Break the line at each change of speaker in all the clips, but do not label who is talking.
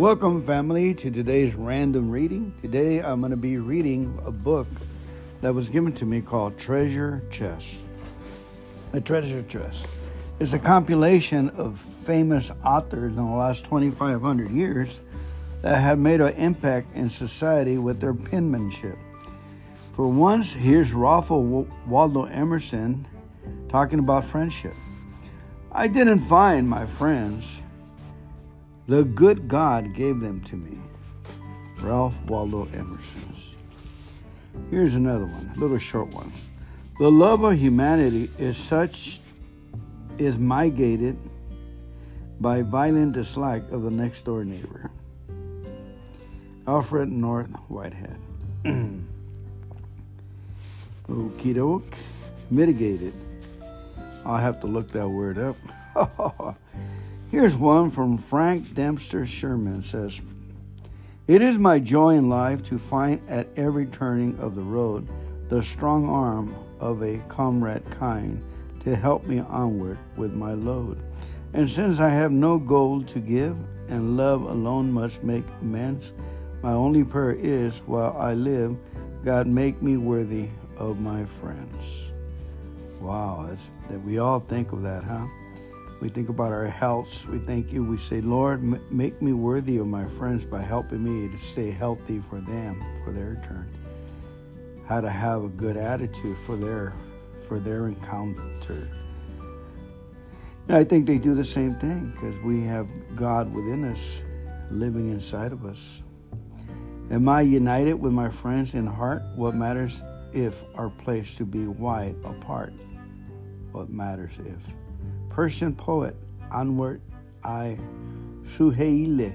Welcome, family, to today's random reading. Today I'm going to be reading a book that was given to me called Treasure Chest. A treasure chest is a compilation of famous authors in the last 2,500 years that have made an impact in society with their penmanship. For once, here's Ralph Waldo Emerson talking about friendship. I didn't find my friends the good God gave them to me. Ralph Waldo Emerson. Here's another one, a little short one. The love of humanity is such is migrated by violent dislike of the next door neighbor. Alfred North Whitehead. Okie doke. Mitigated. I'll have to look that word up. Here's one from Frank Dempster Sherman says, It is my joy in life to find at every turning of the road the strong arm of a comrade kind to help me onward with my load. And since I have no gold to give, and love alone must make amends, my only prayer is, while I live, God make me worthy of my friends. Wow, that we all think of that, huh? We think about our health. We thank you. We say, Lord, m- make me worthy of my friends by helping me to stay healthy for them, for their turn. How to have a good attitude for their for their encounter. And I think they do the same thing because we have God within us, living inside of us. Am I united with my friends in heart? What matters if our place to be wide apart? What matters if? Persian poet Anwar I Suhaili.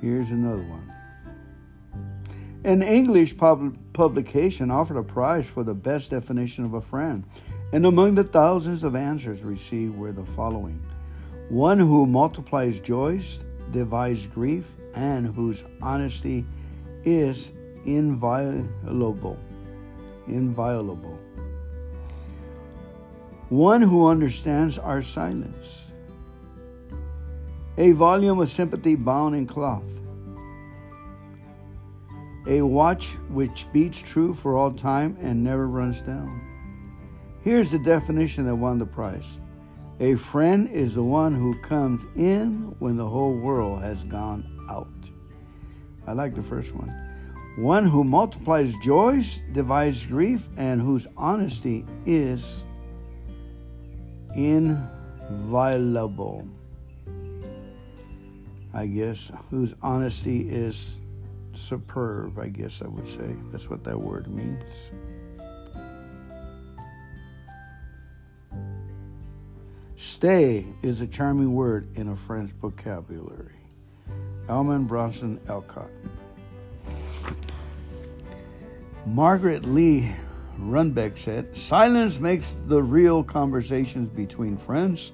Here's another one. An English pub- publication offered a prize for the best definition of a friend, and among the thousands of answers received were the following One who multiplies joys, divides grief, and whose honesty is inviolable. Inviolable one who understands our silence, a volume of sympathy bound in cloth, a watch which beats true for all time and never runs down. Here's the definition that won the prize a friend is the one who comes in when the whole world has gone out. I like the first one. One who multiplies joys, divides grief, and whose honesty is inviolable. I guess, whose honesty is superb, I guess I would say. That's what that word means. Stay is a charming word in a French vocabulary. Alman Bronson Alcott. Margaret Lee Runbeck said, Silence makes the real conversations between friends.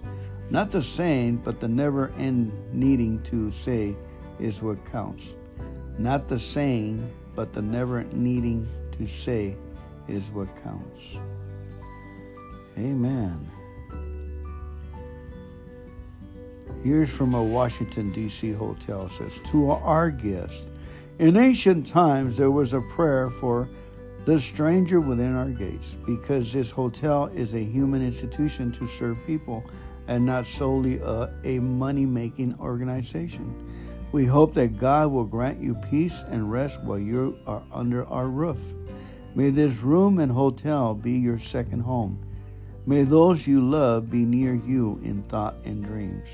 Not the saying, but the never end needing to say is what counts. Not the saying, but the never needing to say is what counts. Amen. Here's from a Washington, D.C. hotel says, To our guest, in ancient times there was a prayer for the stranger within our gates, because this hotel is a human institution to serve people and not solely a, a money making organization. We hope that God will grant you peace and rest while you are under our roof. May this room and hotel be your second home. May those you love be near you in thought and dreams.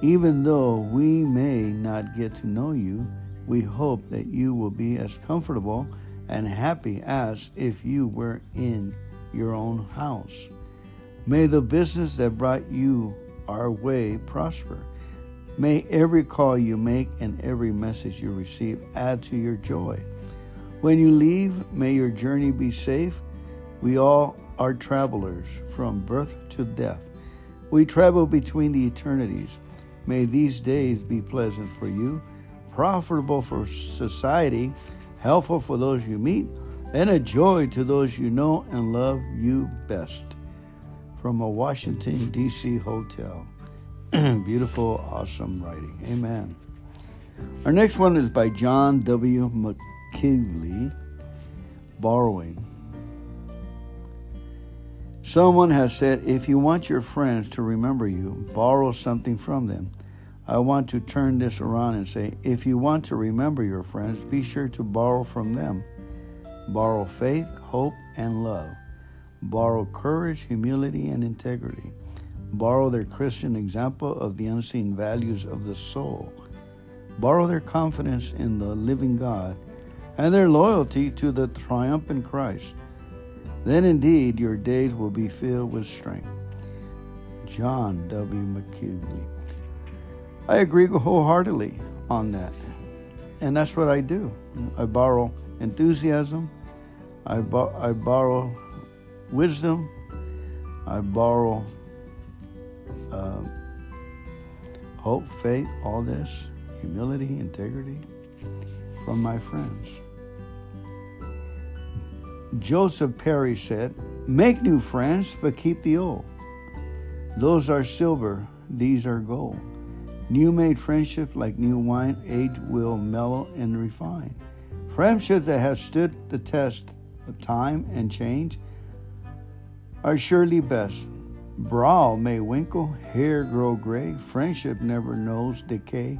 Even though we may not get to know you, we hope that you will be as comfortable and happy as if you were in your own house. May the business that brought you our way prosper. May every call you make and every message you receive add to your joy. When you leave, may your journey be safe. We all are travelers from birth to death. We travel between the eternities. May these days be pleasant for you, profitable for society, helpful for those you meet, and a joy to those you know and love you best. From a Washington, D.C. hotel. Beautiful, awesome writing. Amen. Our next one is by John W. McKinley, Borrowing. Someone has said, if you want your friends to remember you, borrow something from them. I want to turn this around and say, if you want to remember your friends, be sure to borrow from them. Borrow faith, hope, and love. Borrow courage, humility, and integrity. Borrow their Christian example of the unseen values of the soul. Borrow their confidence in the living God and their loyalty to the triumphant Christ. Then indeed your days will be filled with strength. John W. McKinley. I agree wholeheartedly on that. And that's what I do. I borrow enthusiasm, I, bo- I borrow wisdom, I borrow uh, hope, faith, all this, humility, integrity from my friends. Joseph Perry said, Make new friends, but keep the old. Those are silver, these are gold. New made friendship, like new wine, age will mellow and refine. Friendships that have stood the test of time and change are surely best. Brow may winkle, hair grow gray, friendship never knows decay.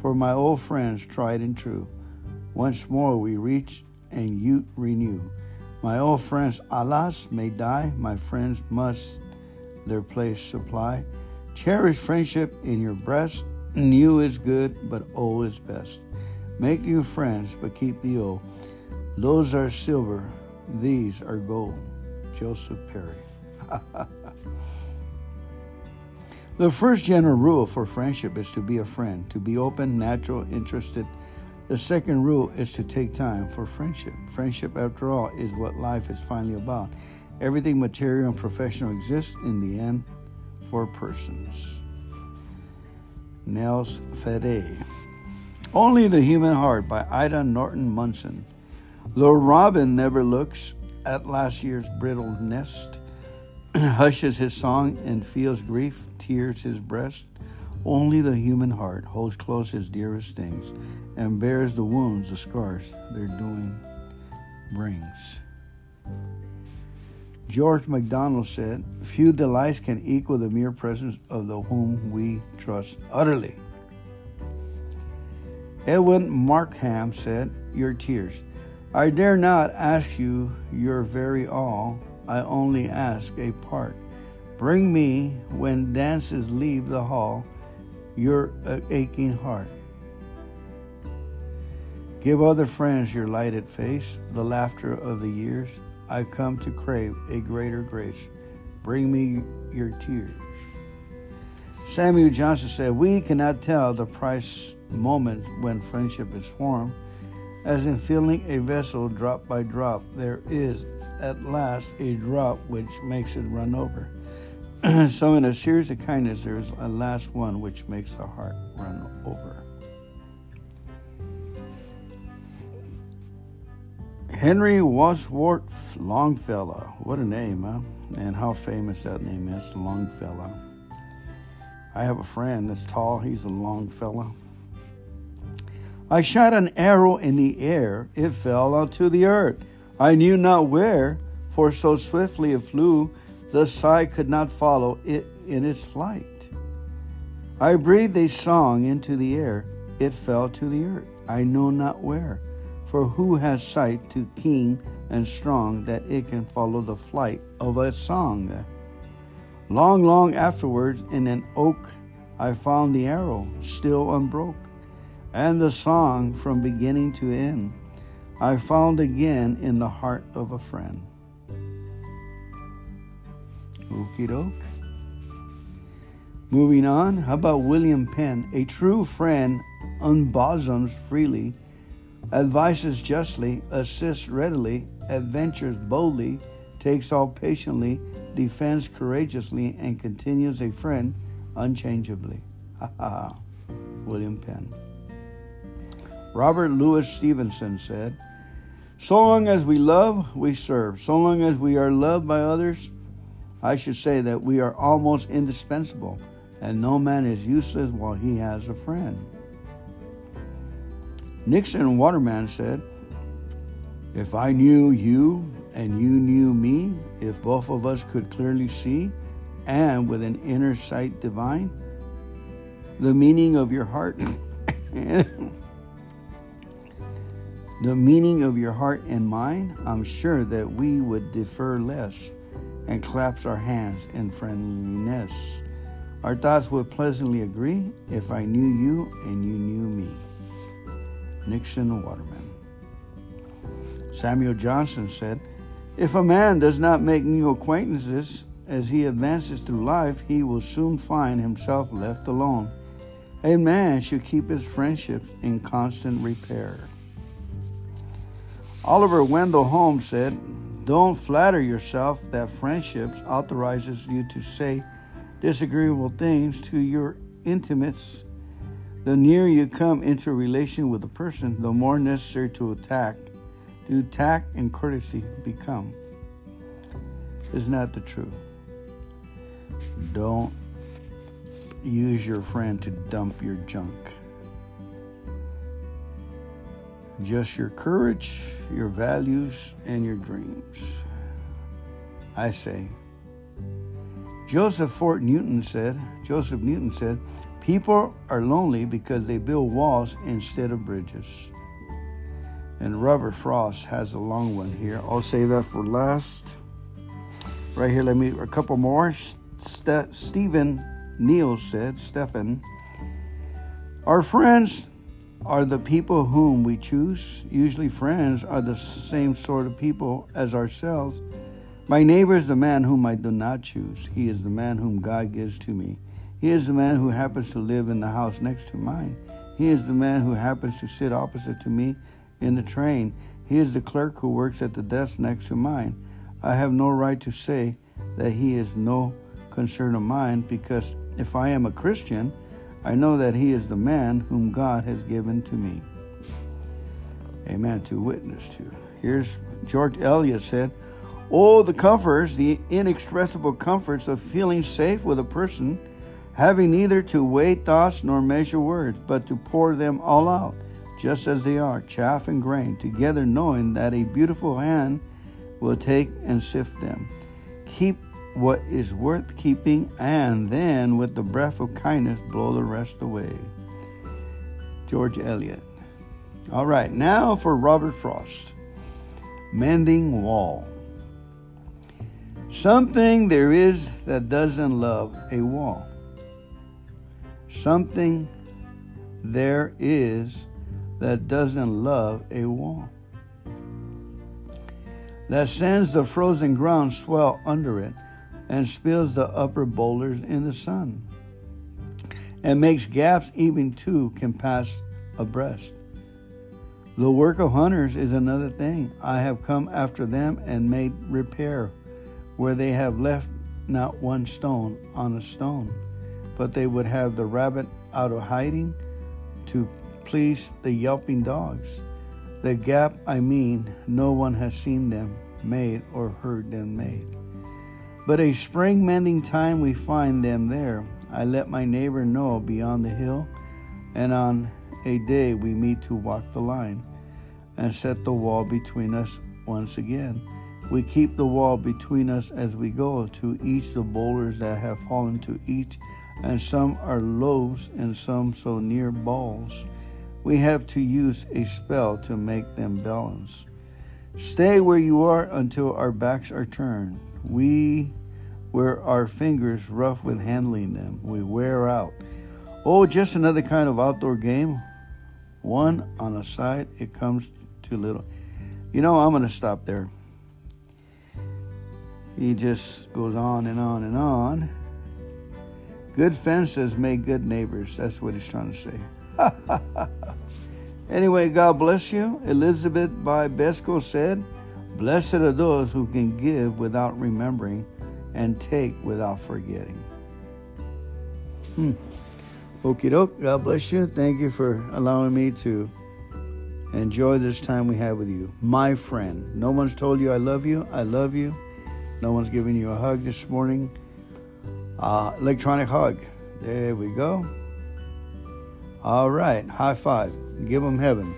For my old friends, tried and true, once more we reach and youth renew. My old friends, alas, may die. My friends must their place supply. Cherish friendship in your breast. New is good, but old is best. Make new friends, but keep the old. Those are silver, these are gold. Joseph Perry. the first general rule for friendship is to be a friend, to be open, natural, interested, the second rule is to take time for friendship. Friendship, after all, is what life is finally about. Everything material and professional exists in the end for persons. Nels Ferré. Only the Human Heart by Ida Norton Munson. The robin never looks at last year's brittle nest, hushes his song and feels grief, tears his breast. Only the human heart holds close his dearest things and bears the wounds, the scars their doing brings. George MacDonald said, Few delights can equal the mere presence of the whom we trust utterly. Edwin Markham said, Your tears. I dare not ask you your very all, I only ask a part. Bring me, when dances leave the hall, your aching heart. Give other friends your lighted face, the laughter of the years. I've come to crave a greater grace. Bring me your tears. Samuel Johnson said, We cannot tell the price moment when friendship is formed. As in filling a vessel drop by drop, there is at last a drop which makes it run over. so, in a series of kindness, there is a last one which makes the heart run over. Henry Wadsworth Longfellow. What a name, huh? And how famous that name is, Longfellow. I have a friend that's tall, he's a Longfellow. I shot an arrow in the air, it fell onto the earth. I knew not where, for so swiftly it flew the sight could not follow it in its flight. I breathed a song into the air, it fell to the earth, I know not where. For who has sight too keen and strong that it can follow the flight of a song? Long, long afterwards, in an oak, I found the arrow still unbroke, and the song from beginning to end I found again in the heart of a friend. Okie doke. Moving on, how about William Penn? A true friend unbosoms freely, advises justly, assists readily, adventures boldly, takes all patiently, defends courageously, and continues a friend unchangeably. Ha ha. William Penn. Robert Louis Stevenson said, So long as we love, we serve. So long as we are loved by others, I should say that we are almost indispensable. and no man is useless while he has a friend. Nixon Waterman said, If I knew you and you knew me, if both of us could clearly see, and with an inner sight divine, the meaning of your heart the meaning of your heart and mind, I'm sure that we would defer less and clasp our hands in friendliness. Our thoughts would pleasantly agree if I knew you and you knew me. Nixon Waterman. Samuel Johnson said, If a man does not make new acquaintances as he advances through life, he will soon find himself left alone. A man should keep his friendships in constant repair. Oliver Wendell Holmes said, Don't flatter yourself that friendships authorizes you to say disagreeable things to your intimates. The nearer you come into a relation with a person, the more necessary to attack do tact and courtesy become. Isn't that the truth? Don't use your friend to dump your junk. Just your courage, your values, and your dreams. I say. Joseph Fort Newton said, Joseph Newton said, people are lonely because they build walls instead of bridges. And Robert Frost has a long one here. I'll save that for last. Right here, let me a couple more. St- Stephen Neill said, Stephen, our friends are the people whom we choose. Usually, friends are the same sort of people as ourselves. My neighbor is the man whom I do not choose. He is the man whom God gives to me. He is the man who happens to live in the house next to mine. He is the man who happens to sit opposite to me in the train. He is the clerk who works at the desk next to mine. I have no right to say that he is no concern of mine because if I am a Christian, I know that he is the man whom God has given to me. Amen. To witness to. Here's George Eliot said, Oh, the comforts, the inexpressible comforts of feeling safe with a person, having neither to weigh thoughts nor measure words, but to pour them all out, just as they are, chaff and grain, together knowing that a beautiful hand will take and sift them. Keep what is worth keeping, and then with the breath of kindness blow the rest away. George Eliot. All right, now for Robert Frost. Mending Wall. Something there is that doesn't love a wall. Something there is that doesn't love a wall. That sends the frozen ground swell under it and spills the upper boulders in the sun, and makes gaps even two can pass abreast. The work of hunters is another thing. I have come after them and made repair where they have left not one stone on a stone, but they would have the rabbit out of hiding to please the yelping dogs. The gap, I mean, no one has seen them made or heard them made. But a spring mending time we find them there. I let my neighbor know beyond the hill, and on a day we meet to walk the line and set the wall between us once again. We keep the wall between us as we go to each the boulders that have fallen to each, and some are loaves and some so near balls. We have to use a spell to make them balance. Stay where you are until our backs are turned. We wear our fingers rough with handling them. We wear out. Oh, just another kind of outdoor game. One on a side, it comes too little. You know, I'm going to stop there. He just goes on and on and on. Good fences make good neighbors. That's what he's trying to say. anyway, God bless you. Elizabeth Bibesco said, Blessed are those who can give without remembering and take without forgetting. Hmm. Okie doke. God bless you. Thank you for allowing me to enjoy this time we have with you. My friend. No one's told you I love you. I love you. No one's giving you a hug this morning. Uh, electronic hug. There we go. All right. High five. Give them heaven.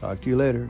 Talk to you later.